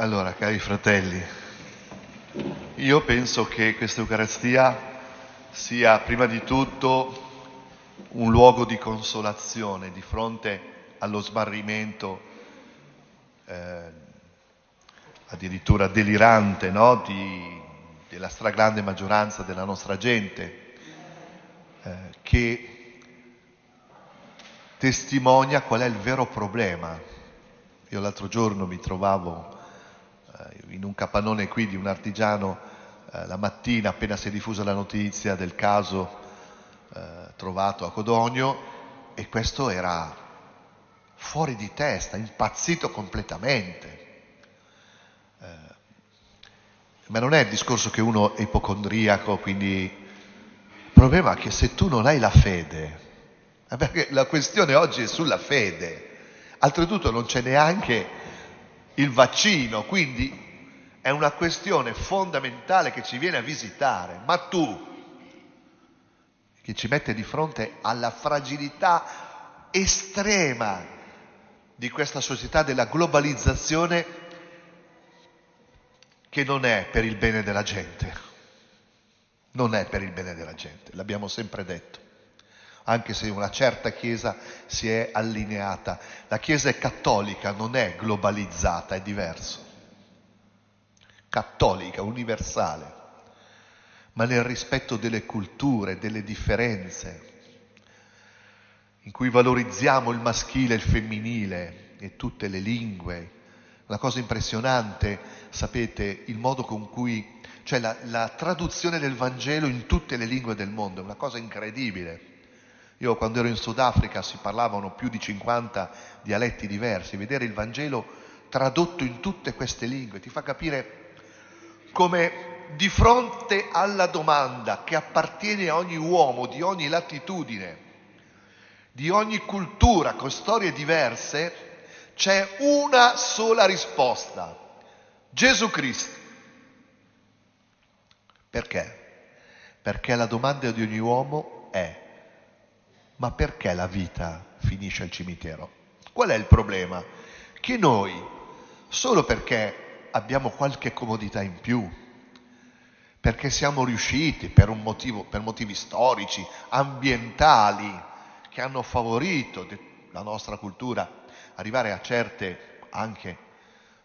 Allora, cari fratelli, io penso che questa Eucaristia sia prima di tutto un luogo di consolazione di fronte allo smarrimento eh, addirittura delirante no? di, della stragrande maggioranza della nostra gente eh, che testimonia qual è il vero problema. Io l'altro giorno mi trovavo in un capannone qui di un artigiano eh, la mattina appena si è diffusa la notizia del caso eh, trovato a Codogno e questo era fuori di testa, impazzito completamente. Eh, ma non è il discorso che uno è ipocondriaco, quindi il problema è che se tu non hai la fede, eh, perché la questione oggi è sulla fede, oltretutto non c'è neanche il vaccino, quindi è una questione fondamentale che ci viene a visitare, ma tu, che ci mette di fronte alla fragilità estrema di questa società della globalizzazione che non è per il bene della gente, non è per il bene della gente, l'abbiamo sempre detto, anche se una certa Chiesa si è allineata. La Chiesa è cattolica, non è globalizzata, è diverso cattolica, universale, ma nel rispetto delle culture, delle differenze, in cui valorizziamo il maschile e il femminile e tutte le lingue. La cosa impressionante, sapete, il modo con cui, cioè la, la traduzione del Vangelo in tutte le lingue del mondo, è una cosa incredibile. Io quando ero in Sudafrica si parlavano più di 50 dialetti diversi, vedere il Vangelo tradotto in tutte queste lingue ti fa capire come di fronte alla domanda che appartiene a ogni uomo di ogni latitudine, di ogni cultura con storie diverse, c'è una sola risposta, Gesù Cristo. Perché? Perché la domanda di ogni uomo è, ma perché la vita finisce al cimitero? Qual è il problema? Che noi, solo perché abbiamo qualche comodità in più, perché siamo riusciti per, motivo, per motivi storici, ambientali, che hanno favorito la nostra cultura, arrivare a certe, anche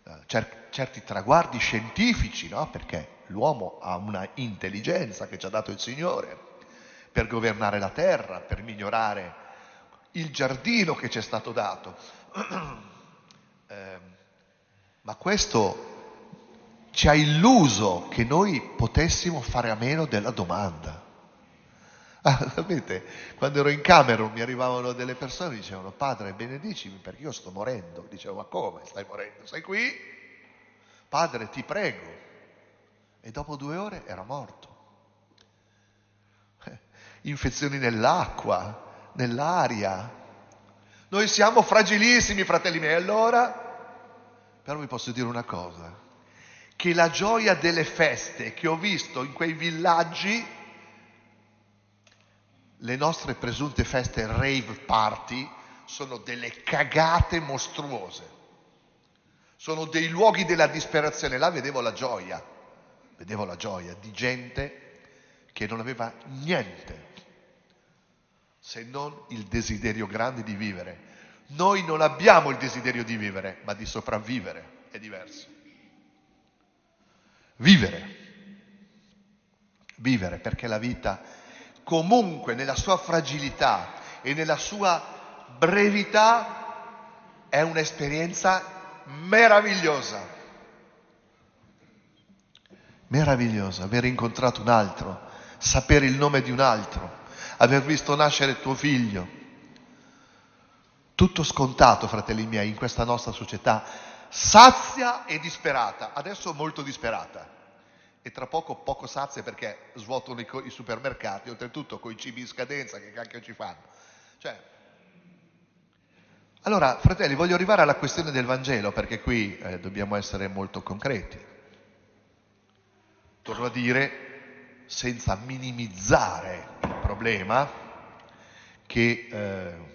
eh, cer- certi traguardi scientifici, no? perché l'uomo ha una intelligenza che ci ha dato il Signore per governare la terra, per migliorare il giardino che ci è stato dato. eh, ma questo ci ha illuso che noi potessimo fare a meno della domanda. Ah, sapete, quando ero in Camerun mi arrivavano delle persone e dicevano, padre benedicimi perché io sto morendo. Dicevo, ma come stai morendo? Sei qui? Padre ti prego. E dopo due ore era morto. Infezioni nell'acqua, nell'aria. Noi siamo fragilissimi, fratelli miei. Allora, però vi posso dire una cosa che la gioia delle feste che ho visto in quei villaggi, le nostre presunte feste rave party, sono delle cagate mostruose. Sono dei luoghi della disperazione. Là vedevo la gioia, vedevo la gioia di gente che non aveva niente se non il desiderio grande di vivere. Noi non abbiamo il desiderio di vivere, ma di sopravvivere. È diverso. Vivere. Vivere perché la vita comunque nella sua fragilità e nella sua brevità è un'esperienza meravigliosa. Meravigliosa, aver incontrato un altro, sapere il nome di un altro, aver visto nascere tuo figlio. Tutto scontato, fratelli miei, in questa nostra società sazia e disperata, adesso molto disperata e tra poco poco sazia perché svuotano i, i supermercati, oltretutto con i cibi in scadenza, che cacchio ci fanno? Cioè, allora, fratelli, voglio arrivare alla questione del Vangelo perché qui eh, dobbiamo essere molto concreti. Torno a dire, senza minimizzare problema, che eh,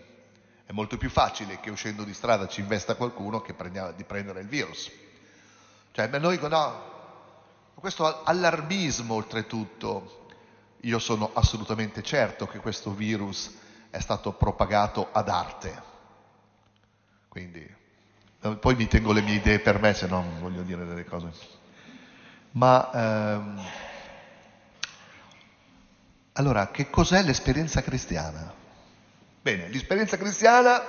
è molto più facile che uscendo di strada ci investa qualcuno che di prendere il virus. Cioè, noi no, questo allarmismo oltretutto, io sono assolutamente certo che questo virus è stato propagato ad arte. Quindi, poi mi tengo le mie idee per me, se no voglio dire delle cose. Ma ehm, allora, che cos'è l'esperienza cristiana? Bene, l'esperienza cristiana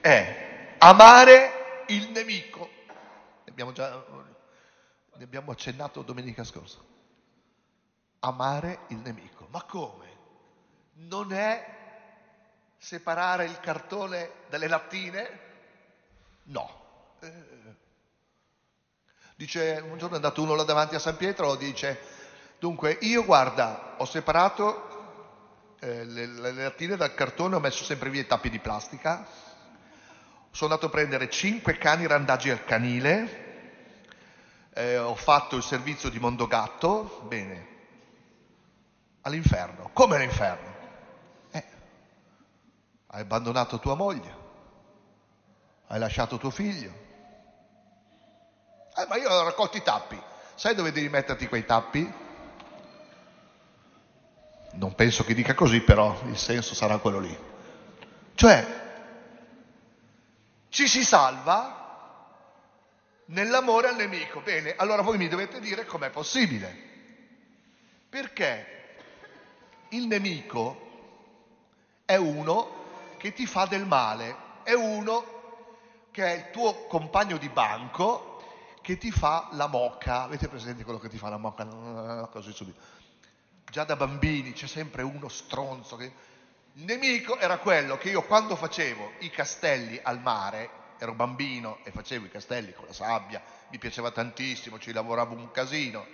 è amare il nemico. Ne abbiamo già ne abbiamo accennato domenica scorsa. Amare il nemico. Ma come? Non è separare il cartone dalle lattine? No. Eh. Dice, un giorno è andato uno là davanti a San Pietro, dice, dunque io guarda, ho separato eh, le, le lattine dal cartone, ho messo sempre via i tappi di plastica, sono andato a prendere cinque cani randaggi al canile, eh, ho fatto il servizio di Mondogatto, bene, all'inferno. Come all'inferno? Eh, hai abbandonato tua moglie, hai lasciato tuo figlio. Eh, ma io ho raccolto i tappi. Sai dove devi metterti quei tappi? Non penso che dica così, però il senso sarà quello lì. Cioè, ci si salva nell'amore al nemico. Bene, allora voi mi dovete dire com'è possibile. Perché il nemico è uno che ti fa del male, è uno che è il tuo compagno di banco che ti fa la mocca. Avete presente quello che ti fa la mocca? Così subito. Già da bambini c'è sempre uno stronzo che... Il nemico era quello che io quando facevo i castelli al mare ero bambino e facevo i castelli con la sabbia, mi piaceva tantissimo, ci lavoravo un casino.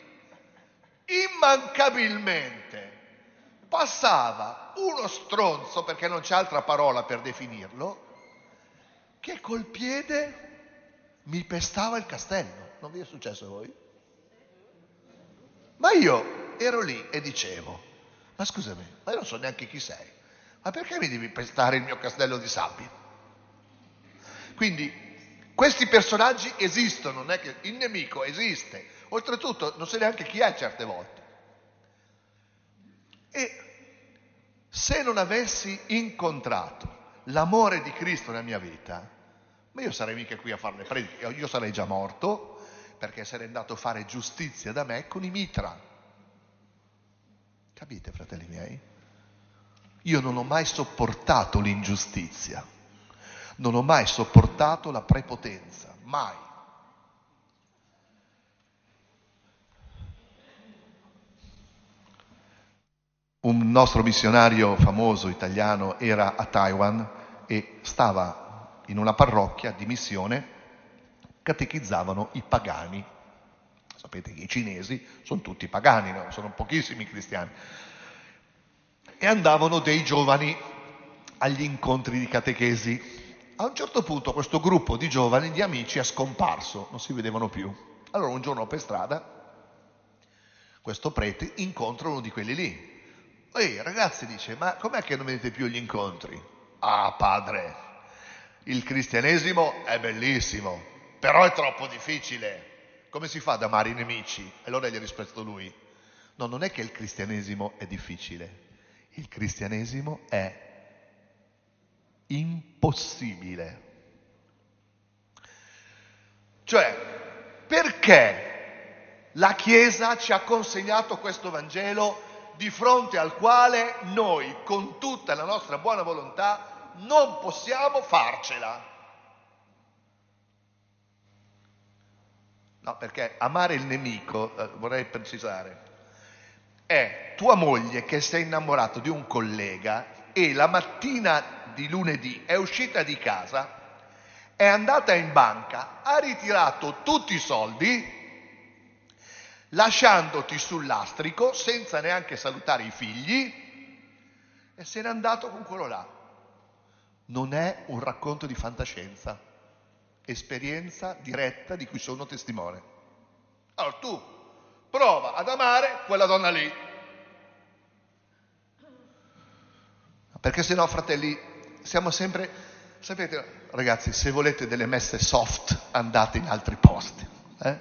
Immancabilmente passava uno stronzo, perché non c'è altra parola per definirlo, che col piede mi pestava il castello. Non vi è successo a voi? Ma io ero lì e dicevo, ma scusami, ma io non so neanche chi sei, ma perché mi devi pestare il mio castello di sabbia? Quindi questi personaggi esistono, non è che il nemico esiste, oltretutto non sa neanche chi è certe volte. E se non avessi incontrato l'amore di Cristo nella mia vita, ma io sarei mica qui a fare le prediche, io sarei già morto perché sarei andato a fare giustizia da me con i mitra. Capite, fratelli miei? Io non ho mai sopportato l'ingiustizia non ho mai sopportato la prepotenza, mai. Un nostro missionario famoso italiano era a Taiwan e stava in una parrocchia di missione, catechizzavano i pagani. Sapete che i cinesi sono tutti pagani, no? sono pochissimi cristiani. E andavano dei giovani agli incontri di catechesi a un certo punto questo gruppo di giovani, di amici, è scomparso, non si vedevano più. Allora un giorno per strada, questo prete incontra uno di quelli lì. Ehi ragazzi, dice, ma com'è che non vedete più gli incontri? Ah padre, il cristianesimo è bellissimo, però è troppo difficile. Come si fa ad amare i nemici? E allora gli ha risposto lui, no, non è che il cristianesimo è difficile, il cristianesimo è impossibile. Cioè, perché la Chiesa ci ha consegnato questo Vangelo di fronte al quale noi, con tutta la nostra buona volontà, non possiamo farcela? No, perché amare il nemico, eh, vorrei precisare, è tua moglie che sei innamorato di un collega e la mattina di lunedì è uscita di casa, è andata in banca, ha ritirato tutti i soldi, lasciandoti sul lastrico senza neanche salutare i figli e se n'è andato con quello là. Non è un racconto di fantascienza, esperienza diretta di cui sono testimone. Allora tu prova ad amare quella donna lì. Perché se no, fratelli, siamo sempre, sapete, ragazzi, se volete delle messe soft, andate in altri posti. Eh?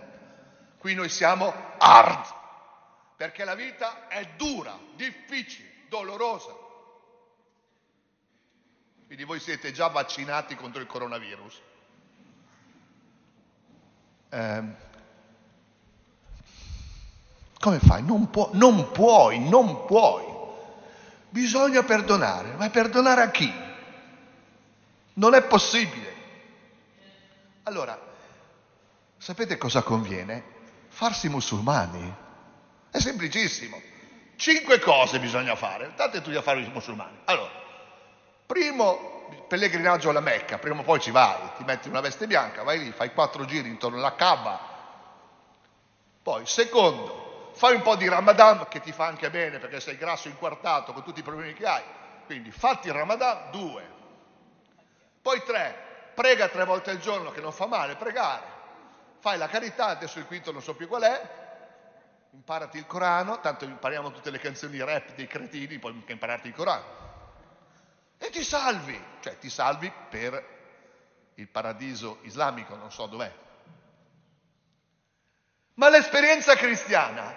Qui noi siamo hard, perché la vita è dura, difficile, dolorosa. Quindi voi siete già vaccinati contro il coronavirus. Eh, come fai? Non, può, non puoi, non puoi. Bisogna perdonare, ma perdonare a chi? Non è possibile. Allora, sapete cosa conviene? Farsi musulmani. È semplicissimo. Cinque cose bisogna fare. State tutti a fare i musulmani. Allora, primo pellegrinaggio alla Mecca, prima o poi ci vai, ti metti una veste bianca, vai lì, fai quattro giri intorno alla Kaaba. Poi, secondo, fai un po' di Ramadan che ti fa anche bene perché sei grasso inquartato con tutti i problemi che hai. Quindi fatti il Ramadan, due. Poi tre, prega tre volte al giorno che non fa male pregare. Fai la carità, adesso il quinto non so più qual è, imparati il Corano, tanto impariamo tutte le canzoni rap dei cretini, poi mica il Corano. E ti salvi, cioè ti salvi per il paradiso islamico, non so dov'è. Ma l'esperienza cristiana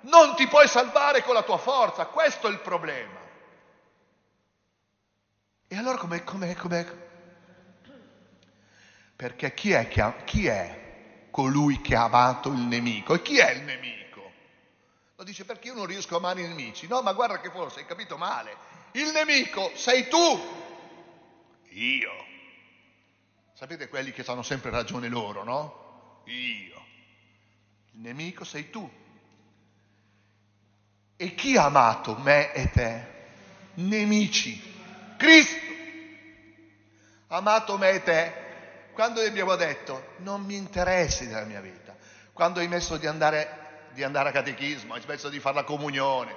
non ti puoi salvare con la tua forza, questo è il problema. E allora com'è, com'è, com'è? Perché chi è, chi è colui che ha amato il nemico? E chi è il nemico? Lo dice perché io non riesco a amare i nemici. No, ma guarda che forse hai capito male. Il nemico sei tu. Io. Sapete quelli che hanno sempre ragione loro, no? Io. Il nemico sei tu. E chi ha amato me e te? Nemici. Cristo. Ha amato me e te quando gli abbiamo detto non mi interessi della mia vita, quando hai messo di andare, di andare a catechismo, hai smesso di fare la comunione,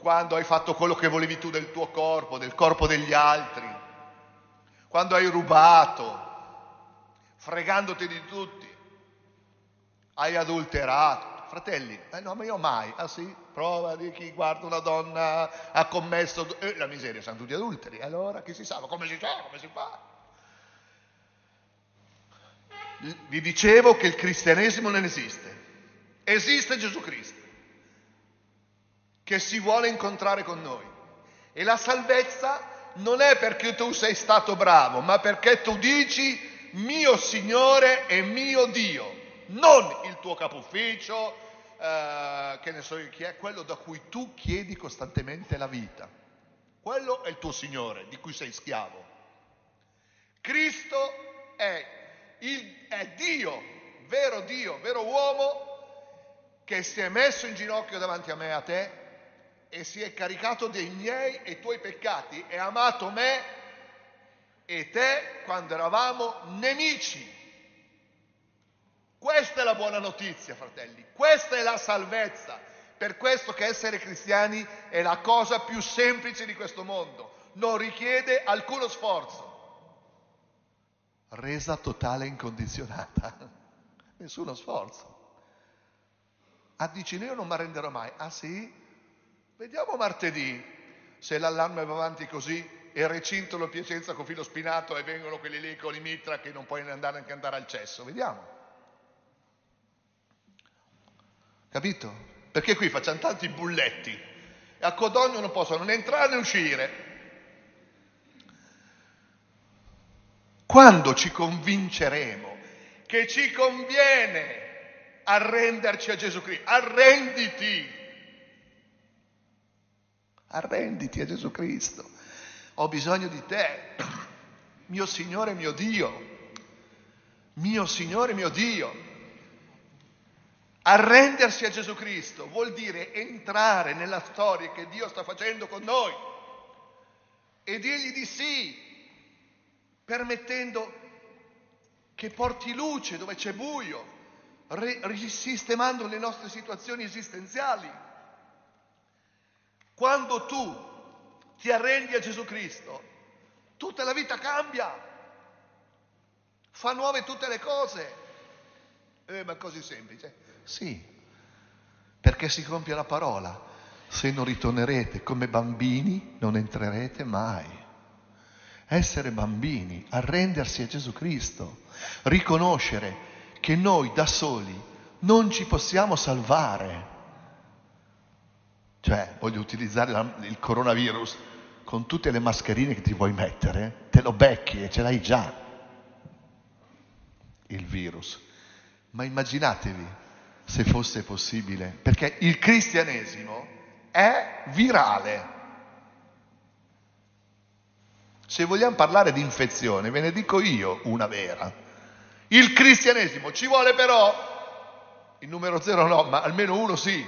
quando hai fatto quello che volevi tu del tuo corpo, del corpo degli altri, quando hai rubato, fregandoti di tutti, hai adulterato. Fratelli, eh no, ma io mai, ah sì, prova di chi guarda una donna, ha commesso, eh, la miseria, sono tutti adulteri, allora chi si sa, come si sa, come si fa? Vi dicevo che il cristianesimo non esiste, esiste Gesù Cristo, che si vuole incontrare con noi. E la salvezza non è perché tu sei stato bravo, ma perché tu dici mio Signore e mio Dio, non il tuo capo ufficio, eh, che ne so io chi è, quello da cui tu chiedi costantemente la vita. Quello è il tuo Signore, di cui sei schiavo. Cristo è il, è Dio, vero Dio, vero uomo, che si è messo in ginocchio davanti a me e a te e si è caricato dei miei e tuoi peccati e ha amato me e te quando eravamo nemici. Questa è la buona notizia, fratelli, questa è la salvezza. Per questo che essere cristiani è la cosa più semplice di questo mondo, non richiede alcuno sforzo resa totale e incondizionata. Nessuno sforzo. Ah, dici, io non mi arrenderò mai. Ah sì? Vediamo martedì se l'allarme va avanti così e recintolo Piacenza con filo spinato e vengono quelli lì con i mitra che non puoi andare neanche andare al cesso. Vediamo. Capito? Perché qui facciamo tanti bulletti e a Codogno non possono né entrare né uscire. Quando ci convinceremo che ci conviene arrenderci a Gesù Cristo? Arrenditi! Arrenditi a Gesù Cristo. Ho bisogno di te, mio Signore, mio Dio. Mio Signore, mio Dio. Arrendersi a Gesù Cristo vuol dire entrare nella storia che Dio sta facendo con noi e dirgli di sì, permettendo che porti luce dove c'è buio, risistemando le nostre situazioni esistenziali. Quando tu ti arrendi a Gesù Cristo, tutta la vita cambia, fa nuove tutte le cose. Eh, ma è così semplice? Sì, perché si compie la parola. Se non ritornerete come bambini, non entrerete mai essere bambini, arrendersi a Gesù Cristo, riconoscere che noi da soli non ci possiamo salvare. Cioè, voglio utilizzare la, il coronavirus con tutte le mascherine che ti vuoi mettere, te lo becchi e ce l'hai già, il virus. Ma immaginatevi se fosse possibile, perché il cristianesimo è virale. Se vogliamo parlare di infezione, ve ne dico io una vera. Il cristianesimo ci vuole però, il numero zero no, ma almeno uno sì.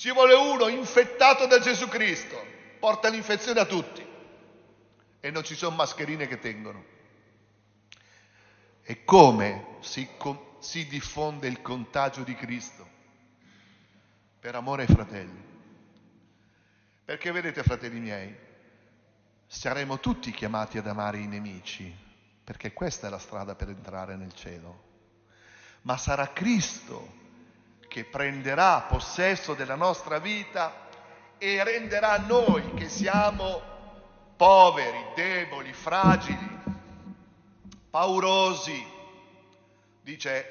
Ci vuole uno infettato da Gesù Cristo, porta l'infezione a tutti e non ci sono mascherine che tengono. E come si, si diffonde il contagio di Cristo? Per amore ai fratelli. Perché vedete, fratelli miei, saremo tutti chiamati ad amare i nemici, perché questa è la strada per entrare nel cielo. Ma sarà Cristo che prenderà possesso della nostra vita e renderà noi che siamo poveri, deboli, fragili, paurosi, dice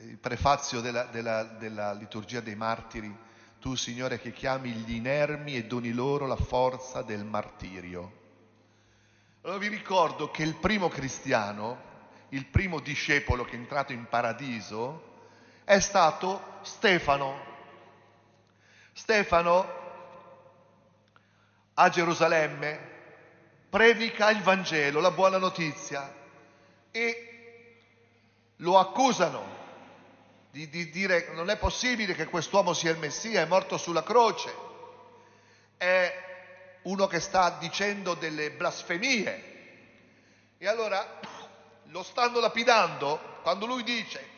eh, il prefazio della, della, della liturgia dei martiri, tu Signore che chiami gli inermi e doni loro la forza del martirio. Allora vi ricordo che il primo cristiano, il primo discepolo che è entrato in paradiso, è stato Stefano. Stefano a Gerusalemme predica il Vangelo, la buona notizia e lo accusano di, di dire non è possibile che quest'uomo sia il Messia, è morto sulla croce, è uno che sta dicendo delle blasfemie. E allora lo stanno lapidando quando lui dice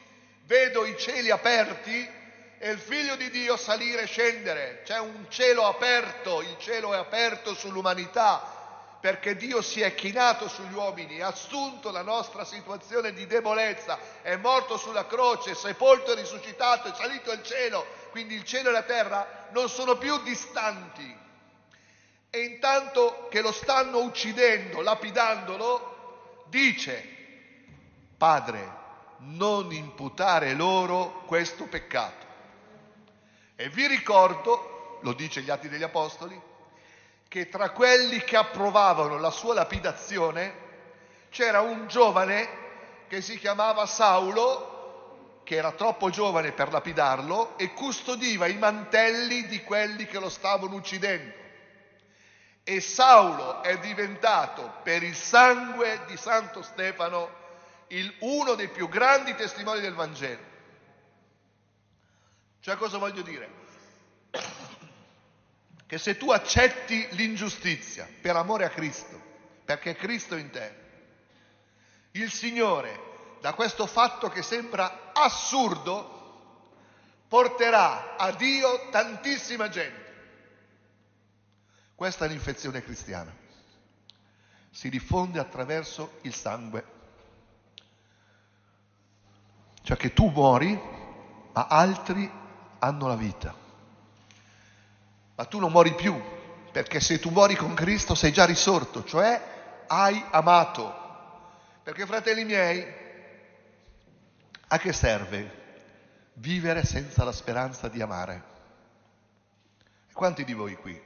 vedo i cieli aperti e il figlio di Dio salire e scendere. C'è un cielo aperto, il cielo è aperto sull'umanità perché Dio si è chinato sugli uomini, ha assunto la nostra situazione di debolezza, è morto sulla croce, sepolto e risuscitato, è salito al cielo, quindi il cielo e la terra non sono più distanti. E intanto che lo stanno uccidendo, lapidandolo, dice, Padre, non imputare loro questo peccato. E vi ricordo, lo dice gli Atti degli Apostoli, che tra quelli che approvavano la sua lapidazione c'era un giovane che si chiamava Saulo, che era troppo giovane per lapidarlo e custodiva i mantelli di quelli che lo stavano uccidendo. E Saulo è diventato per il sangue di Santo Stefano il, uno dei più grandi testimoni del Vangelo. Cioè cosa voglio dire? Che se tu accetti l'ingiustizia per amore a Cristo, perché è Cristo in te, il Signore, da questo fatto che sembra assurdo, porterà a Dio tantissima gente. Questa è l'infezione cristiana. Si diffonde attraverso il sangue cioè che tu muori, ma altri hanno la vita. Ma tu non muori più, perché se tu muori con Cristo sei già risorto, cioè hai amato. Perché fratelli miei, a che serve vivere senza la speranza di amare? E quanti di voi qui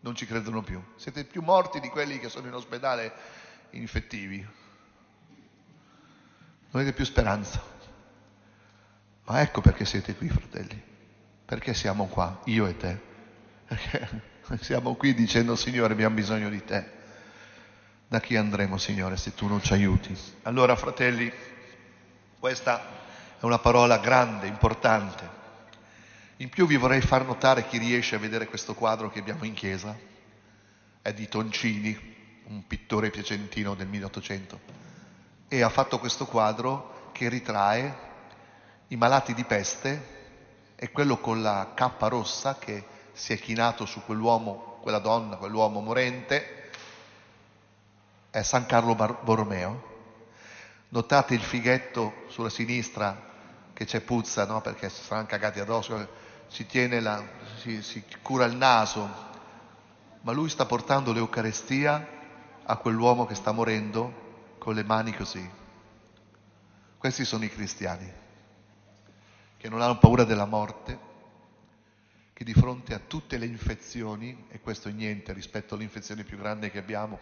non ci credono più? Siete più morti di quelli che sono in ospedale infettivi. Non avete più speranza. Ma ecco perché siete qui, fratelli. Perché siamo qua, io e te. Perché siamo qui dicendo, Signore, abbiamo bisogno di te. Da chi andremo, Signore, se tu non ci aiuti? Allora, fratelli, questa è una parola grande, importante. In più vi vorrei far notare chi riesce a vedere questo quadro che abbiamo in chiesa. È di Toncini, un pittore piacentino del 1800. E ha fatto questo quadro che ritrae i malati di peste e quello con la cappa rossa che si è chinato su quell'uomo, quella donna, quell'uomo morente, è San Carlo Borromeo. Notate il fighetto sulla sinistra che c'è puzza, no? perché si saranno cagati addosso, si, la, si, si cura il naso, ma lui sta portando l'Eucarestia a quell'uomo che sta morendo con le mani così. Questi sono i cristiani. Che non hanno paura della morte, che di fronte a tutte le infezioni, e questo è niente rispetto all'infezione più grande che abbiamo,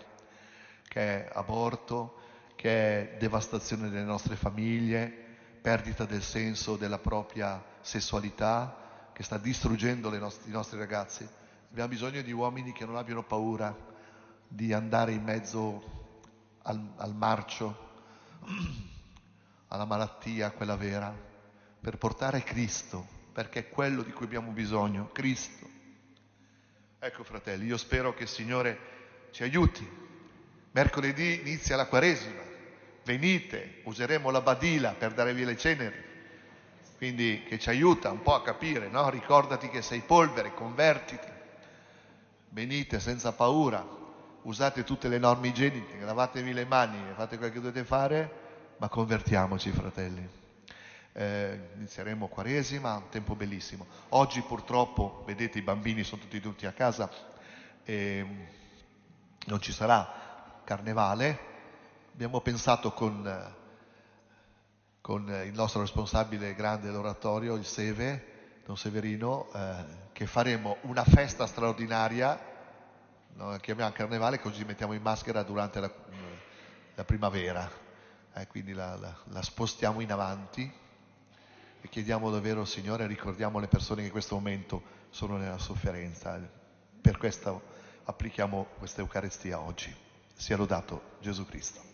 che è aborto, che è devastazione delle nostre famiglie, perdita del senso della propria sessualità, che sta distruggendo nost- i nostri ragazzi. Abbiamo bisogno di uomini che non abbiano paura di andare in mezzo al, al marcio, alla malattia, quella vera, per portare Cristo, perché è quello di cui abbiamo bisogno, Cristo. Ecco fratelli, io spero che il Signore ci aiuti. Mercoledì inizia la Quaresima, venite, useremo la badila per dare via le ceneri, quindi che ci aiuta un po' a capire, no? Ricordati che sei polvere, convertiti, venite senza paura, usate tutte le norme igieniche, lavatevi le mani, fate quel che dovete fare, ma convertiamoci fratelli. Eh, inizieremo Quaresima, un tempo bellissimo. Oggi purtroppo, vedete, i bambini sono tutti tutti a casa e non ci sarà carnevale, abbiamo pensato con, con il nostro responsabile grande dell'oratorio, il Seve, Don Severino, eh, che faremo una festa straordinaria, no, chiamiamo carnevale, così mettiamo in maschera durante la, la primavera, eh, quindi la, la, la spostiamo in avanti e chiediamo davvero, Signore, ricordiamo le persone che in questo momento sono nella sofferenza. Per questo applichiamo questa Eucaristia oggi. Sia lodato Gesù Cristo.